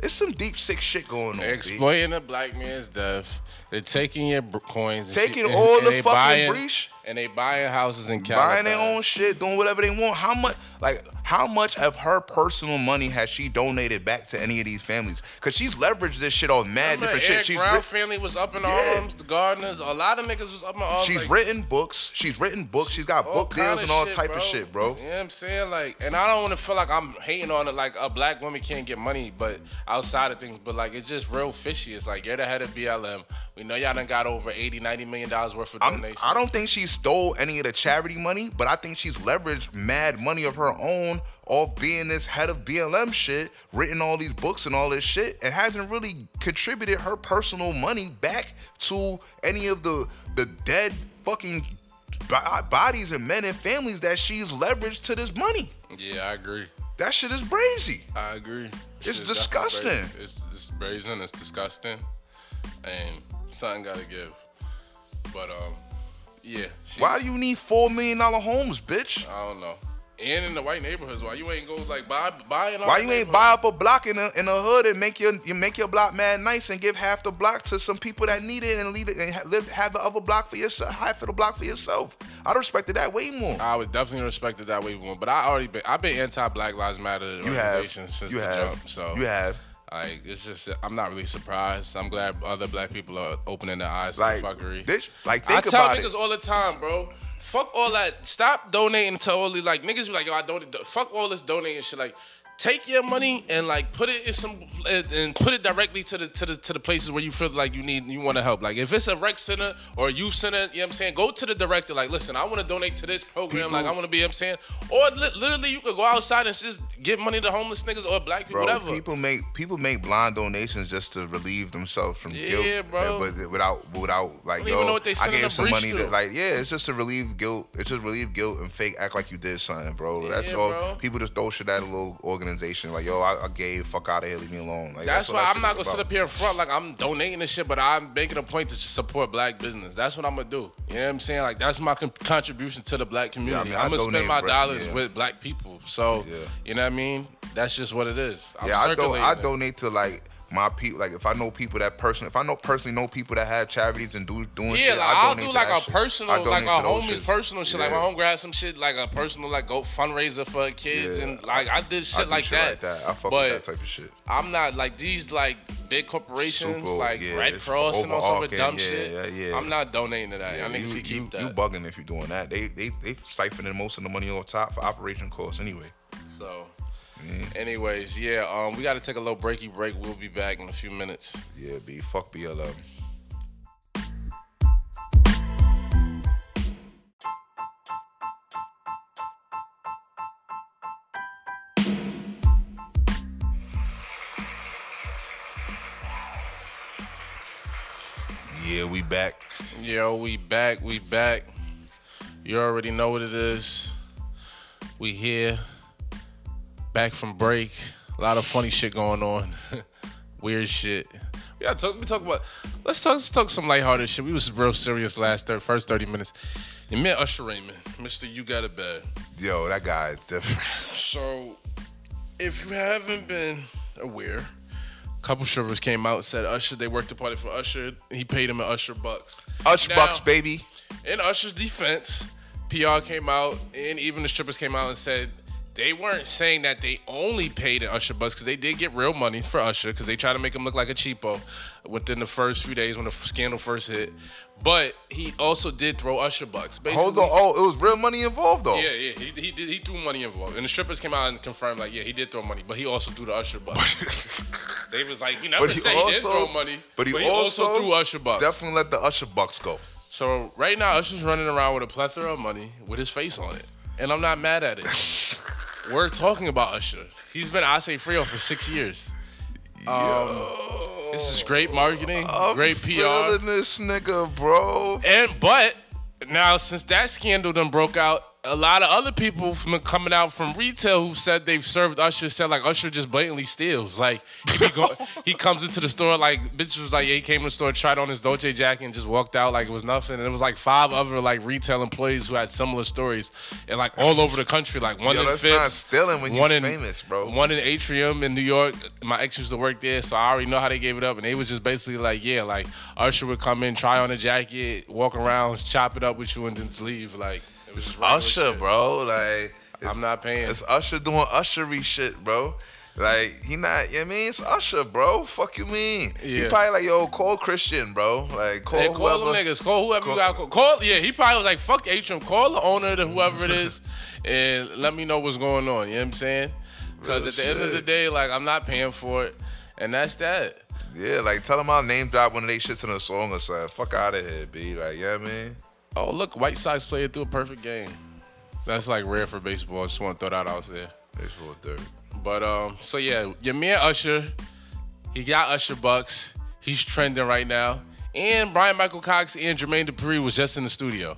It's some deep sick shit going on. They're B. exploiting the black man's death. They're taking your coins, Taking shit, all and the they fucking buying, breach. And they buying houses in buying their own shit, doing whatever they want. How much, like, how much of her personal money has she donated back to any of these families? Because she's leveraged this shit on mad Remember different Eric shit. She's Brown writ- family was up in Yeah. arms. The Gardeners, a lot of niggas was up in arms. she's like, written books. She's written books. She's got book deals and all shit, type of shit, bro. You know what I'm saying? Like, and I don't want to feel like I'm hating on it, like a black woman can't get money, but outside of things, but like it's just real fishy. It's like you're the head of BLM. We know y'all done got over 80, 90 million dollars worth of I'm, donations. I don't think she stole any of the charity money, but I think she's leveraged mad money of her own off being this head of BLM shit, written all these books and all this shit, and hasn't really contributed her personal money back to any of the the dead fucking bo- bodies and men and families that she's leveraged to this money. yeah, I agree. That shit is crazy. I agree. It's disgusting. brazen. It's, it's brazen. It's disgusting, and something gotta give. But um, yeah. she- Why do you need four million dollar homes, bitch? I don't know. And in the white neighborhoods, why you ain't go like buy buy it? Why you ain't buy up a block in the in the hood and make your you make your block mad nice and give half the block to some people that need it and leave it and ha- live have the other block for yourself, half of the block for yourself. I'd respected that way more. I would definitely respect it that way more. But I already been I've been anti Black Lives Matter you have, organization since you the have, jump. So you have. Like it's just I'm not really surprised. I'm glad other black people are opening their eyes Like, to fuckery. this, like I think tell about niggas it. all the time, bro. Fuck all that. Stop donating to all the like niggas be like, yo, I donated. Fuck all this donating shit. Like, take your money and like put it in some and put it directly to the to the to the places where you feel like you need you want to help. Like, if it's a rec center or a youth center, you know what I'm saying, go to the director. Like, listen, I want to donate to this program. People- like, I want to be. You know what I'm saying, or li- literally, you could go outside and just give money to homeless niggas or black people, Bro, whatever. people make people make blind donations just to relieve themselves from Yeah, guilt, bro. But without without like know yo, what they I gave some money to. like yeah, it's just to relieve guilt. It's just relieve guilt and fake act like you did something, bro. That's Yeah, all. bro. People just throw shit at a little organization like yo, I, I gave, fuck out of here, leave me alone. Like That's what why that I'm not gonna sit up here in front like I'm donating this shit, but I'm making a point to support black business. That's what I'm gonna do. You know what I'm saying? Like that's my con- contribution to the black community. mean, I I'm gonna spend my bro. dollars Yeah. with black people. So Yeah. you know what I mean? That's just what it is. I'm yeah, I, do, I donate to like my people. Like if I know people that person, if I know personally know people that have charities and do doing Yeah, shit, like I I'll do to like a shit. personal, like a to homies personal shit. Like my Yeah. homegirl had some shit, like a personal like go fundraiser for kids, Yeah. and like I did shit I do like shit that. like that. I fuck but with that type of shit. I'm not like these like big corporations Super, like yeah, Red Cross and all sort of dumb yeah, shit. yeah, yeah. I'm not donating to that. Yeah, I you, should keep that. you bugging if you're doing that. They they they siphoning most of the money on top for operation costs anyway. So, anyways, yeah, um, we got to take a little breaky break. We'll be back in a few minutes. Yeah, B fuck BLM. Yeah, we back. Yo, we back. We back. You already know what it is. We here. Back from break. A lot of funny shit going on. Weird shit. We gotta talk. We talk about. Let's talk. Let's talk some lighthearted shit. We was real serious last thir- first thirty minutes. You met Usher Raymond, Mister. You got it bad. Yo, that guy is different. So, if you haven't been aware, a couple strippers came out said Usher. They worked the party for Usher. He paid him an Usher bucks. Usher Now- Bucks, baby. in Usher's defense, PR came out and even the strippers came out and said they weren't saying that they only paid an Usher bucks because they did get real money for Usher because they tried to make him look like a cheapo within the first few days when the scandal first hit. But he also did throw Usher bucks. Basically, Hold on. Oh, it was real money involved though. Yeah, yeah, he, he did. He threw money involved, and the strippers came out and confirmed, like, yeah, he did throw money, but he also threw the Usher bucks. they was like, we never But he said he did also- throw money, but he also threw Usher bucks. Definitely let the Usher Bucks go. So right now, Usher's running around with a plethora of money with his face on it, and I'm not mad at it. We're talking about Usher. He's been I Say Frio for six years. Um, this is great marketing, great PR. Feeling this nigga, bro. And but now since that scandal done broke out, a lot of other people from coming out from retail who said they've served Usher said like Usher just blatantly steals. Like he go, he comes into the store like bitch was like yeah, he came to the store tried on his Dolce jacket and just walked out like it was nothing. And it was like five other like retail employees who had similar stories and like all over the country. Like one Yo, in that's Phipps, not stealing when you one in, famous, bro. One in Atrium in New York. My ex used to work there, so I already know how they gave it up. And they was just basically like, yeah, like Usher would come in, try on a jacket, walk around, chop it up with you, and then just leave. Like it was Usher, shit. bro. Like it's, I'm not paying. It's Usher doing ushery shit, bro. Like he not, you know what I mean? It's Usher, bro. Fuck you mean? He probably like, yo, call Christian, bro. Like call Hey, call whoever. them niggas. Call whoever Call- you got. Call, call. Yeah, he probably was like, "Fuck Atrium." Call the owner, to whoever it is, and let me know what's going on. You know what I'm saying? Because at the end of the day, like I'm not paying for it, and that's that. Yeah, like tell him I'll name drop one of they shits in a song or something. Fuck out of here, B. Like, yeah, you know I mean. Oh, look, White Sox played through a perfect game. That's like rare for baseball. Just want to throw that out there. Real dirt. But um, so yeah, man Usher, he got Usher bucks. He's trending right now. And Brian Michael Cox and Jermaine Dupri was just in the studio.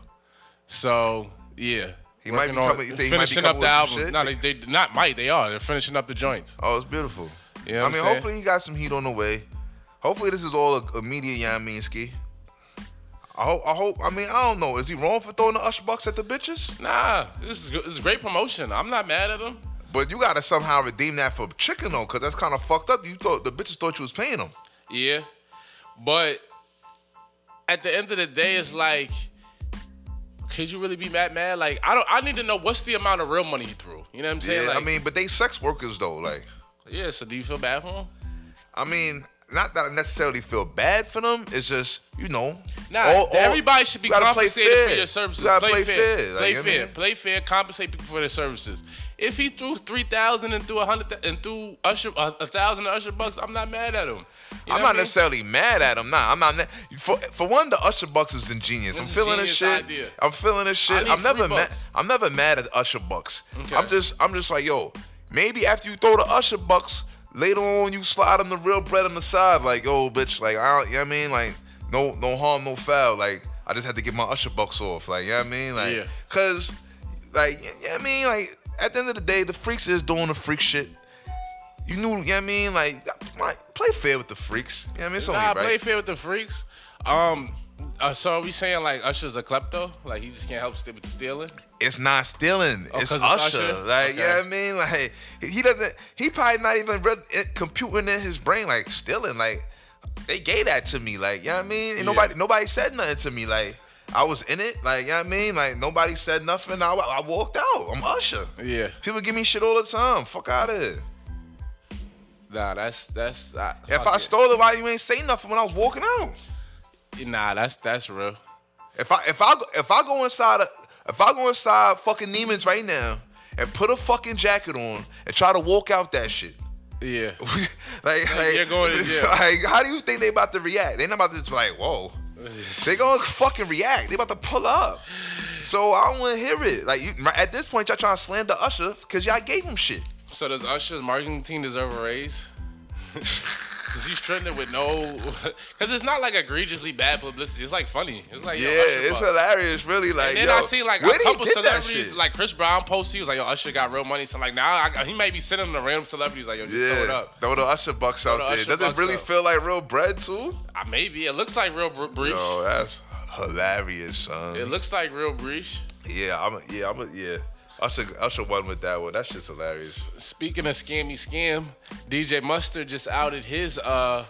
So yeah, He might be on- coming- you he might be finishing up the album. shit? No, they, they not might. They are. They're finishing up the joints. Oh, it's beautiful. You know I mean, saying? hopefully he got some heat on the way. Hopefully this is all immediate, you know what I mean, Ski. I hope, I hope, I mean, I don't know. Is he wrong for throwing the Usher Bucks at the bitches? Nah, this is this is great promotion. I'm not mad at him. But you gotta somehow redeem that for chicken though, cause that's kind of fucked up. You thought the bitches thought you was paying them. Yeah, but at the end of the day, it's like, could you really be mad? Mad? Like, I don't. I need to know what's the amount of real money he threw. You know what I'm saying? Yeah, like, I mean, but they sex workers though. Like, yeah. So do you feel bad for him? I mean, not that I necessarily feel bad for them. It's just you know, Nah, all- all- everybody should be you gotta play compensated for your services. You play, play fair. fair. Like, play I fair. mean? Play fair. Compensate people for their services. If he threw three thousand and threw a hundred and threw Usher a, thousand Usher bucks, I'm not mad at him. You know I'm not I mean? necessarily mad at him. Nah, I'm not. For for one, the Usher Bucks is ingenious. It's I'm feeling this shit. idea. I'm feeling this I shit. I'm never mad. I'm never mad at Usher Bucks. Okay. I'm just I'm just like yo. maybe after you throw the Usher bucks, later on you slide them the real bread on the side, like, oh bitch, like I don't, you know what I mean? Like, no no harm, no foul. Like, I just had to get my Usher bucks off. Like, you know what I mean? Like, Yeah. cause like, you know what I mean? Like, at the end of the day, the freaks is doing the freak shit. You knew, you know what I mean? Like, play fair with the freaks. You know what I mean? It's only Nah, right. play fair with the freaks. Um, uh, so are we saying like Usher's a klepto? Like he just can't help stay with the stealing? It's not stealing. Oh, it's Usher. it's Usher? Like, you know what I mean? Like, he doesn't. He probably not even re- computing in his brain like stealing. Like, they gave that to me. Like, you know what I mean? And Yeah. nobody, nobody said nothing to me. Like, I was in it. Like, you know what I mean? Like, nobody said nothing. I, I walked out. I'm Usher. Yeah. People give me shit all the time. Fuck out of here. Nah, that's that's. Uh, If I it. stole it, why you ain't say nothing when I was walking out? Nah, that's that's real. If I if I if I go inside a, if I go inside fucking Neiman's right now and put a fucking jacket on and try to walk out that shit. Yeah. like, like, you're going to jail. like, how do you think they about to react? They not about to just be like, whoa. They gonna fucking react. They about to pull up. So I don't want to hear it. Like you, at this point, y'all trying to slander Usher because y'all gave him shit. So does Usher's marketing team deserve a raise? Cause he's trending with no, cause it's not like egregiously bad publicity. It's like funny. It's like Yeah, it's hilarious. Really, like And then yo, I see like a couple celebrities, like Chris Brown posts. He was like, "Yo, Usher got real money." So like, now I, he might be sending them to random celebrities. Like, yo, just throw it yeah, up. throw the Usher bucks out the there. Does it really up. feel like real bread too? Uh, maybe it looks like real br- breach. Yo, that's hilarious, son. It looks like real breach. Yeah, I'm. A, yeah, I'm. A, yeah. Usher, Usher won with that one. That shit's hilarious. Speaking of scammy scam, DJ Mustard just outed his uh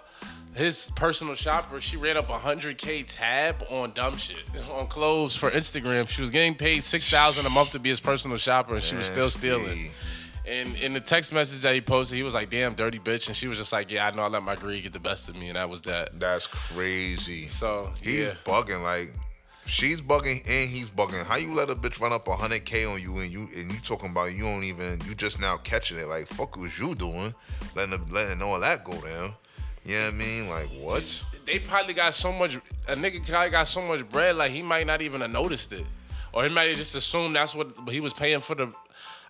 his personal shopper. She ran up a hundred k tab on dumb shit on clothes for Instagram. She was getting paid six thousand a month to be his personal shopper, and she was still stealing. And in the text message that he posted, he was like, "Damn, dirty bitch," and she was just like, "Yeah, I know I let my greed get the best of me," and that was that. That's crazy. So He's yeah, bugging. Like she's bugging and he's bugging. How you let a bitch run up hundred k on you and you and you talking about you don't even you just now catching it? Like fuck was you doing? Letting the, letting all that go down. You know what I mean? Like what? they probably got so much. A nigga probably got so much bread, like he might not even have noticed it, or he might have just assumed that's what he was paying for the.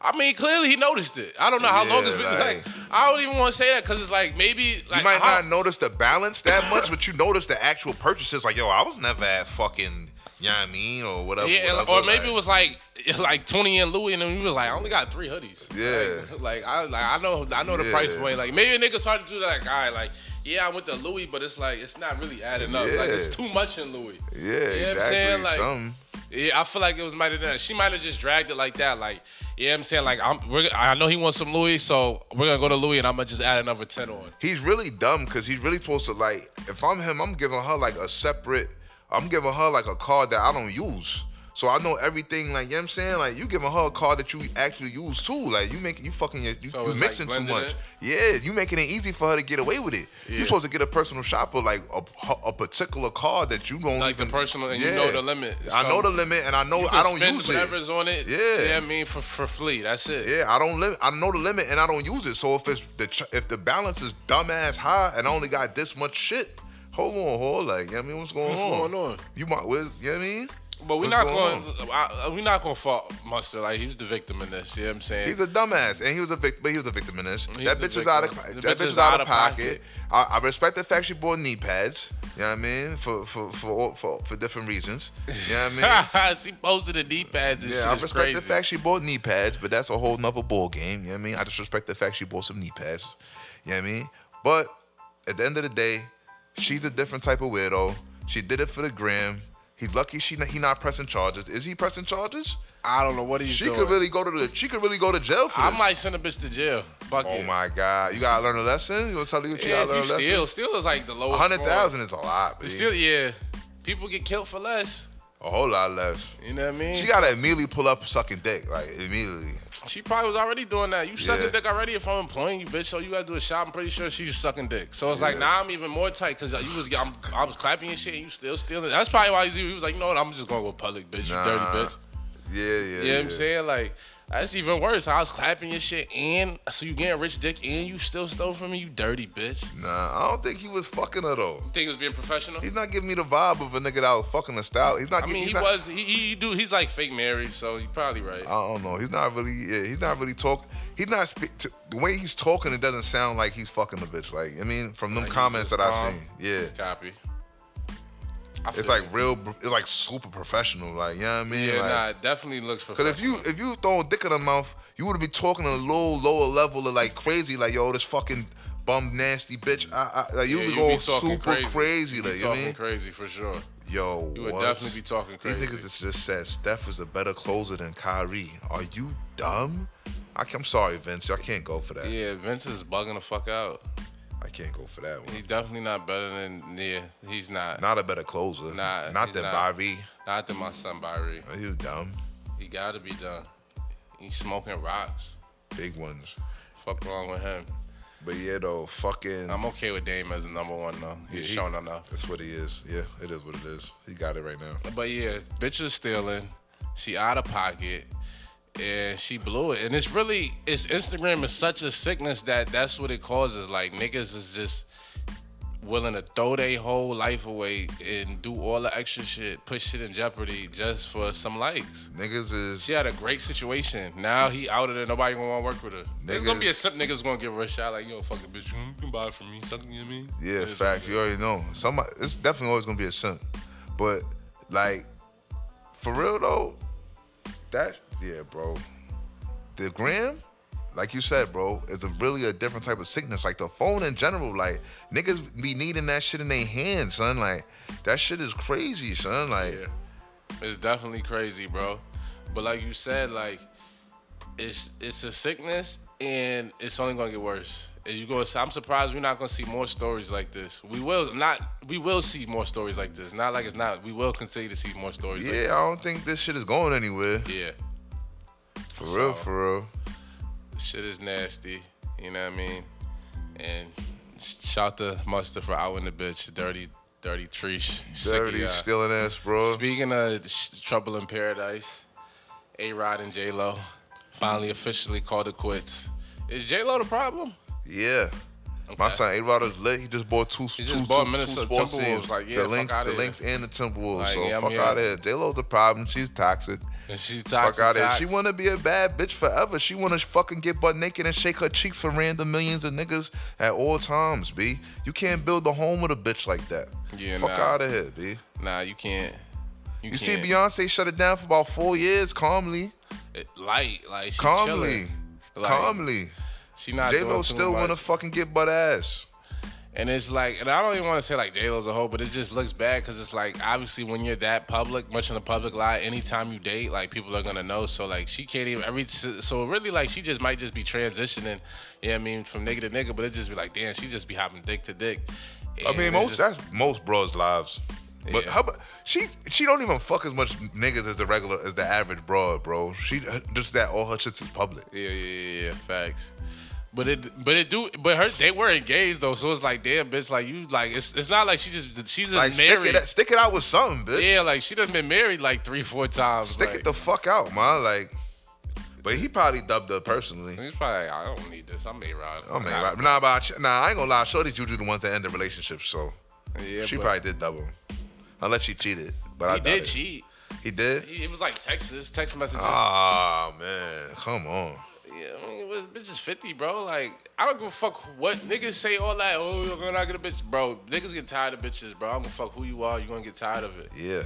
I mean, clearly he noticed it. I don't know how long it's been. like- Like, I don't even want to say that because it's like maybe like you might how- not notice the balance that much, but you notice the actual purchases. Like yo, I was never at fucking. You know what I mean? Or whatever. Yeah, whatever, or maybe like- it was like like Twenty and Louis, and then he was like, I only got three hoodies. Yeah. like, like, I like I know I know the Yeah. price point. Like maybe niggas try to do that. Like, all right, like yeah, I went to Louis, but it's like it's not really adding up. Like it's too much in Louis. Yeah, You know what I'm exactly. saying? Like- Something. Yeah, I feel like it was might have done. She might have just dragged it like that. Like, you know I'm saying? Like, I'm, we're, I know he wants some Louis, so we're gonna go to Louis, and I'm gonna just add another ten on. He's really dumb because he's really supposed to like. If I'm him, I'm giving her like a separate. I'm giving her like a card that I don't use. So I know everything. Like you know what I'm saying, like you giving her a card that you actually use too. Like you make you fucking you, So you it's, like, mixing too much. in? Yeah, you making it easy for her to get away with it. Yeah. You're supposed to get a personal shopper like a, a particular card that you don't Like the even personal, and you know the limit. I know the limit, and I know I don't use it. whatever's on it. Yeah. you what I mean for for flea. That's it. Yeah, I don't limit. I know the limit, and I don't use it. So if it's the if the balance is dumbass high, and I only got this much shit, hold on, hold like, you know what I mean, what's going What's on? What's going on? You might, well, you know what I mean? But we're not going going. I, uh, we're not going to fault Mustard. Like he's the victim in this. You know what I'm saying? He's a dumbass, and he was a victim. But he was a victim in this. He's that bitch is out of. That bitch bitch is out, of pocket. pocket. I, I respect the fact she bought knee pads. You know what I mean? For for for for, for different reasons. You know what I mean? she posted the knee pads and Yeah. I respect crazy. the fact she bought knee pads, but that's a whole nother ball game. You know what I mean? I just respect the fact she bought some knee pads. You know what I mean? But at the end of the day, she's a different type of weirdo. She did it for the gram. He's lucky she not, he not pressing charges. Is he pressing charges? I don't know what he's She doing. could really go to the she could really go to jail for I this. might send a bitch to jail. Fuck Oh it. my god. You gotta learn a lesson? You gonna tell you what you Yeah, gotta if learn you a lesson? steal, steal is like the lowest. Hundred thousand is a lot, But Still, yeah. People get killed for less. A whole lot less. You know what I mean? She gotta immediately pull up sucking dick. Like immediately. She probably was already doing that. You sucking Yeah. dick already if I'm employing you, bitch. So you gotta do a shot. I'm pretty sure she's sucking dick. So it's like now I'm even more tight because uh, you was I'm, I was clapping your shit and you still stealing. That's probably why he was like, you know what? I'm just gonna go public, bitch. You Nah. dirty bitch. Yeah, yeah. You know yeah. what I'm saying? Like, that's even worse. I was clapping your shit and so you getting rich dick and you still stole from me, you dirty bitch. Nah, I don't think he was fucking her though. Think he was being professional? He's not giving me the vibe of a nigga that was fucking a style. He's not. I mean, he's he not- was. He, he do. He's like fake married, so you probably right. I don't know. He's not really. Yeah, he's not really talk. He's not speak. To, the way he's talking, it doesn't sound like he's fucking the bitch. Like I mean, from them Like, comments that I seen, yeah, Copy. It's like real. It's like super professional. Like you know what I mean? Yeah, like, nah, it definitely looks professional. Cause if you if you throw a dick in the mouth, you would be talking a low lower level of like crazy, like yo, this fucking bum nasty bitch. I, I, like you yeah, would you go be talking super crazy, You like you talking mean? crazy for sure. Yo, You would what? definitely be talking crazy. These niggas just said Steph is a better closer than Kyrie. Are you dumb? I, am sorry, Vince. I can't go for that. Yeah, Vince is bugging the fuck out. I can't go for that one. He's definitely not better than. Yeah, he's not. Not a better closer. Nah, not than not. Not than my son. Are you dumb? He gotta be done. He's smoking rocks. Big ones. Fuck wrong with him. But yeah, though, fucking. I'm okay with Dame as a number one though. He's Yeah, he- shown enough. That's what he is. Yeah, it is what it is. He got it right now. But yeah, bitch is stealing. She out of pocket. And she blew it. And it's really it's Instagram is such a sickness that that's what it causes. Like niggas is just willing to throw their whole life away and do all the extra shit, put shit in jeopardy just for some likes. Niggas is. She had a great situation. Now he outed her. Nobody gonna want to work with her. There's gonna be a some niggas gonna give her a shot. Like yo, fucking bitch, you can buy it from me. Something you know I mean? Yeah, It is facts. what You already know. Somebody. It's definitely always gonna be a simp. But like, for real though, that yeah, bro. The gram, like you said, bro, is a really a different type of sickness. Like the phone in general, like niggas be needing that shit in their hands, son. Like that shit is crazy, son. Like Yeah. It's definitely crazy, bro. But like you said, like it's it's a sickness and it's only gonna get worse. As you go, I'm surprised we're not gonna see more stories like this. We will not. We will see more stories like this. Not like it's not. We will continue to see more stories. like yeah, I don't think this shit is going anywhere. yeah. For real, for real. Shit is nasty. You know what I mean? And shout to Mustard for out in the bitch. Dirty, dirty treesh. Of Dirty, stealing ass, bro. Speaking of trouble in paradise, A Rod and J Lo finally officially called it quits. Is J Lo the problem? Yeah. My Okay. son A Rod is lit. He just bought two. He two, just bought two, Minnesota two sports teams. Like, yeah, the outta the Lynx, and the Timberwolves. Like, so yeah, fuck out of here. J Lo's the problem. She's toxic. And Fuck toxic. out of. She want to be a bad bitch forever. She want to fucking get butt naked and shake her cheeks for random millions of niggas at all times. B. You can't build a home with a bitch like that. Yeah, fuck nah. out of here, B. Nah, you can't. You, You see can't. Beyonce shut it down for about four years calmly, It- light, like she calmly, chilling. Like, calmly. She not J doing Lo still want to fucking get butt ass. And it's like, and I don't even want to say like J Lo's a hoe, but it just looks bad because it's like obviously when you're that public, much in the public light, anytime you date, like people are gonna know. So like she can't even every so really like she just might just be transitioning, yeah, I mean from nigga to nigga, but it just be like damn, she just be hopping dick to dick. I mean, most just- that's most bros' lives. But Yeah. how about she? She don't even fuck as much niggas as the regular as the average broad, bro. She just that all her shits is public. yeah, yeah, yeah, yeah, facts. But it, but it do, but her they were engaged though, so it's like damn, bitch, like you, like it's it's not like she just she's just Like stick married. it, stick it out with something, bitch. yeah, like she done been married like three, four times. Stick like, it the fuck out, man. Like, but he probably dubbed her personally. He's probably like, I don't need this. I'm A Rod. I mean, right, nah, but I, nah, I ain't gonna lie. Shorty's usually the ones that end the relationship, so Yeah, she probably did double him, unless she cheated. But I did it. cheat. He did. He, it was like Texas, text messages. Ah man, come on. Yeah, I mean, it bitch is 50, bro. Like, I don't give a fuck what niggas say all that. Oh, you're gonna get a bitch, bro. Niggas get tired of bitches, bro. I'm gonna fuck who you are. You're gonna get tired of it. Yeah,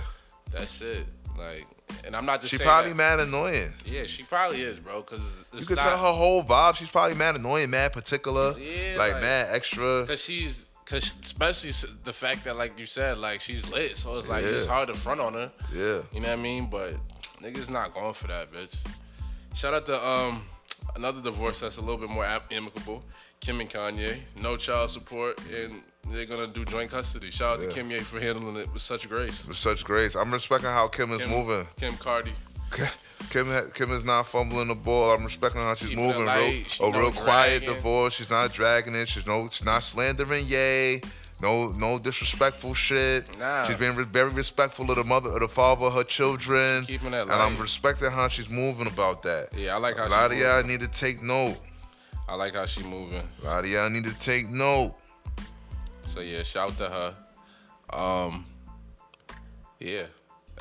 That's it. Like, and I'm not just she saying probably that- mad annoying. Yeah, she probably is, bro. Cause You could not, tell her whole vibe. She's probably mad annoying, mad particular, Yeah, like, like- mad extra. Cause she's, cause especially the fact that like you said, like she's lit. So it's like it's hard to front on her. Yeah. You know what I mean? But niggas not going for that, bitch. Shout out to um another divorce that's a little bit more amicable. Kim and Kanye, no child support, and they're gonna do joint custody. Shout out Yeah. to Kim Ye for handling it with such grace. With such grace. I'm respecting how Kim is Kim, moving. Kim Cardi. Kim Kim is not fumbling the ball. I'm respecting how she's Keeping moving. light. Real, She a real quiet dragging. divorce. She's not dragging it. She's no. She's not slandering. Yay. No, no disrespectful shit. Nah. She's been re- very respectful of the mother, of the father, her children. Keeping that and I'm respecting how she's moving about that. Yeah, I like how A lot she of y'all need to take note. I like how she moving. A lot of y'all need to take note. So yeah, shout to her. Um, yeah,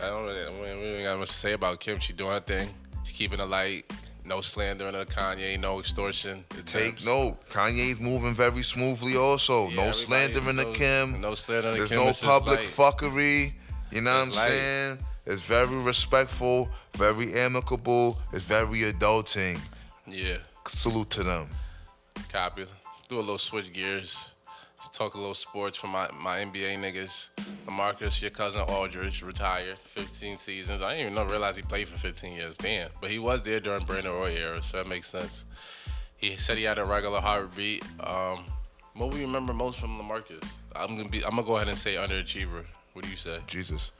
I don't really, we ain't got much to say about Kim. She doing her thing. She keeping the light. No slandering of Kanye. No extortion. Take note. Kanye's moving very smoothly also. Yeah, no slandering of Kim. No slandering of There's Kim. no public fuckery. You know what I'm light. saying? It's very respectful, very amicable, it's very adulting. Yeah, Salute to them. copy. Let's do a little switch gears. Let's talk a little sports for my, my NBA niggas. Lamarcus, your cousin Aldridge, retired, 15 seasons. I didn't even know realize he played for 15 years. Damn, but he was there during Brandon Roy era, so that makes sense. He said he had a regular heartbeat. Um, what we remember most from Lamarcus? I'm gonna be. I'm gonna go ahead and say underachiever. What do you say? Jesus.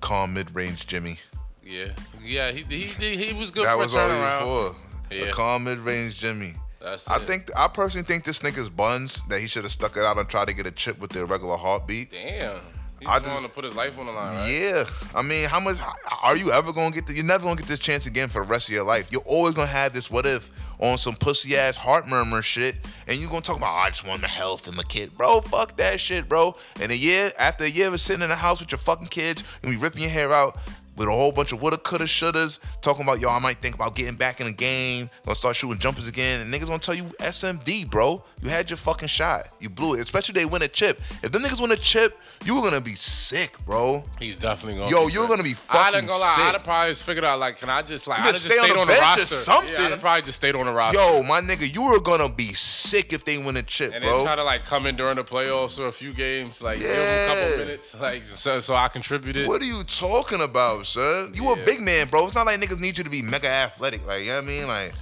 Calm mid-range Jimmy. Yeah, yeah. He he he, he was good that for was all he was for. Yeah. A calm mid-range Jimmy. That's I it. think I personally think this nigga's buns that he should have stuck it out and tried to get a chip with their regular heartbeat. Damn. He's I just- to put his life on the line, right? Yeah, I mean, how much are you ever gonna get? The, you're never gonna get this chance again for the rest of your life. You're always gonna have this what if on some pussy ass heart murmur shit, and you gonna talk about "Oh, I just want my health and my kid, bro. Fuck that shit, bro. And a year after a year of sitting in the house with your fucking kids and be ripping your hair out. With a whole bunch of woulda, coulda, shouldas, talking about yo, I might think about getting back in the game, gonna start shooting jumpers again, and niggas gonna tell you SMD, bro. You had your fucking shot, you blew it. Especially they win a chip. If them niggas win a chip, you were gonna be sick, bro. He's definitely gonna. Yo, be you're good. gonna be I fucking didn't gonna lie. sick. I'd have probably just figured out like, can I just like, You I just just stay on stayed the on the, bench or roster. something. Yeah, I'd have probably just stayed on the roster. Yo, my nigga, you were gonna be sick if they win a chip, and then bro. try to like come in during the playoffs or a few games, like give him a couple minutes, like so, so I contributed. What are you talking about, son? You a big man, bro. It's not like niggas need you to be mega athletic, like you know what I mean, like.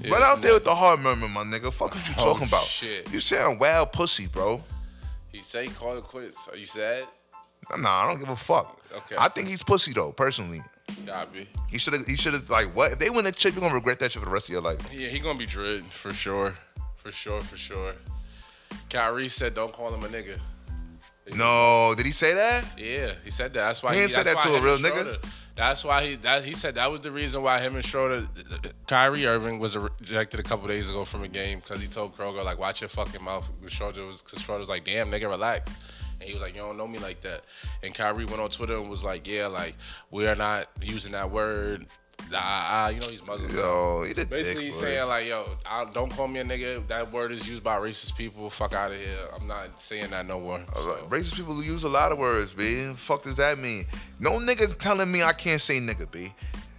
Yeah, Run out there with the hard murmur, my nigga. Fuck what you Oh, talking about? shit. You sound wild pussy, bro. He say call it quits. Are you sad? Nah, I don't give a fuck. Okay. I think he's pussy though, personally. Copy. He should have. He should have like what? If they win a chip, you're gonna regret that shit for the rest of your life. Yeah, he gonna be dread for sure, for sure, for sure. Kyrie said, "Don't call him a nigga." No, did he say that? Yeah, he said that. That's why He ain't said that to a real nigga. That's why he that he said that was the reason why him and Schroeder, Kyrie Irving was rejected a couple days ago from a game because he told Schroeder like, "Watch your fucking mouth." Schroeder was because Schroeder was like, "Damn, nigga, relax." And he was like, "You don't know me like that." And Kyrie went on Twitter and was like, "Yeah, like we are not using that word." Ah, you know he's Muslim. Yo, he the Basically, dick. he's saying like, "Yo, I, don't call me a nigga. That word is used by racist people. Fuck out of here. I'm not saying that no more." I was like, Racist people use a lot of words, B. Fuck does that mean? No niggas telling me I can't say nigga, B.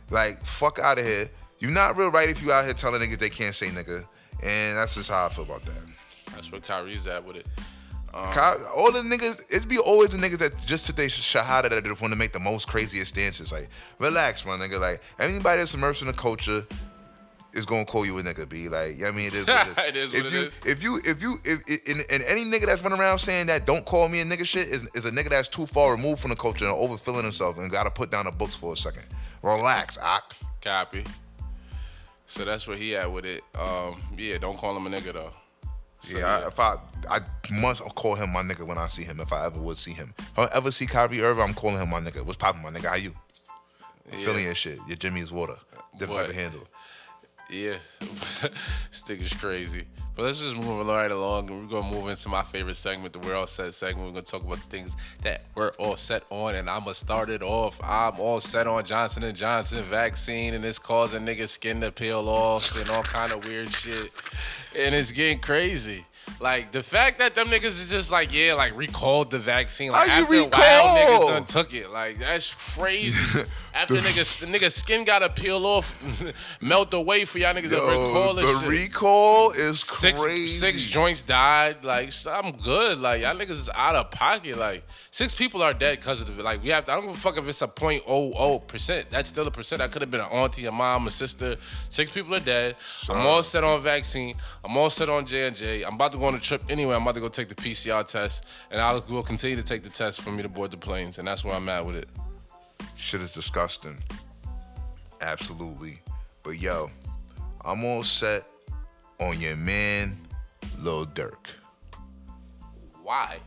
Like, fuck out of here. You're not real right if you out here telling niggas they can't say nigga. And that's just how I feel about that. that's where Kyrie's at with it. Um, All the niggas, it be always the niggas that just today shahada that just want to make the most craziest stances. Like, relax, my nigga. Like, anybody that's immersed in the culture is gonna call you a nigga, B. Like, you know I mean, it is what It is if what you, is. If you, if you, if, if and, any nigga that's running around saying that don't call me a nigga shit is, is a nigga that's too far removed from the culture and overfilling himself and gotta put down the books for a second. Relax, Ak. Copy. So that's where he at with it. Um, yeah, don't call him a nigga though. So, yeah, I, if I, I must call him my nigga when I see him. If I ever would see him, if I ever see Kyrie Irving, I'm calling him my nigga. What's poppin', my nigga? How you? yeah, Feeling your shit. Your Jimmy's water. Different type of handle. Yeah, this nigga's crazy. But let's just move right along, we're gonna move into my favorite segment, the We're All Set segment. We're gonna talk about the things that we're all set on, and I'ma start it off. I'm all set on Johnson and Johnson vaccine, and it's causing niggas skin to peel off and all kind of weird shit, and it's getting crazy. Like the fact that them niggas is just like, yeah, like recalled the vaccine. Like How you after a while, niggas done took it. Like that's crazy. after niggas, the niggas skin gotta peel off, melt away for y'all niggas to recall Yo, the shit. recall is Six crazy. six joints died. Like I'm good. Like y'all niggas is out of pocket. Like six people are dead because of it. Like we have. To, I don't give a fuck if it's a point oh oh percent. That's still a percent. That could have been an auntie, a mom, a sister. Six people are dead. I'm all set on vaccine. I'm all set on J and J. I'm about to go on a trip anyway. I'm about to go take the PCR test, and I will continue to take the test for me to board the planes. And that's where I'm at with it. Shit is disgusting. Absolutely. But yo, I'm all set on your man, Lil Durk. Why?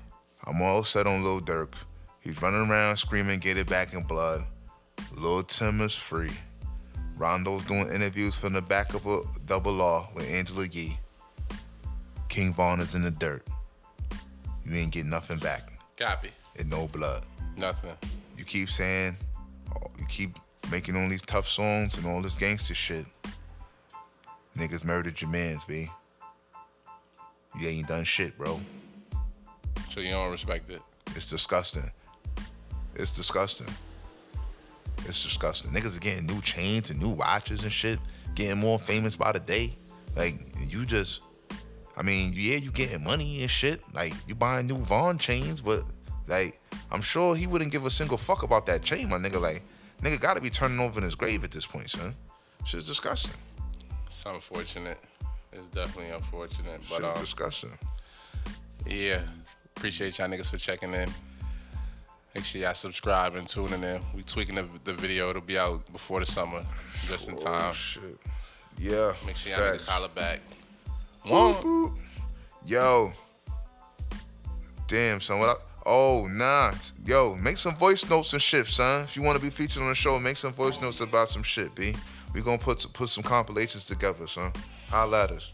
I'm all set on Lil Durk. He's running around screaming, get it back in blood. Lil Tim is free. Rondo's doing interviews from the back of a double law with Angela Yee. King Von is in the dirt. You ain't get nothing back. Copy. And no blood. Nothing. You keep saying, you keep making all these tough songs and all this gangster shit. Niggas murdered your mans, B. You ain't done shit, bro. So you don't respect it. It's disgusting. It's disgusting. It's disgusting. Niggas are getting new chains and new watches and shit, getting more famous by the day. Like you just, I mean, yeah, you getting money and shit. Like you buying new Von chains, but like I'm sure he wouldn't give a single fuck about that chain, my nigga. Like nigga got to be turning over in his grave at this point, son. Shit's disgusting. It's unfortunate. It's definitely unfortunate, but Shit's um, disgusting. yeah, appreciate y'all niggas for checking in. Make sure y'all subscribe and tuning in. We tweaking the, the video. It'll be out before the summer, just in time. Oh time. shit. Yeah. Make sure y'all facts. niggas holler back. Boop. Yo. Damn, son. What I, oh, nah. Yo, make some voice notes and shit, son. If you want to be featured on the show, make some voice notes about some shit, B. We gonna put put some compilations together, son. Holla at us.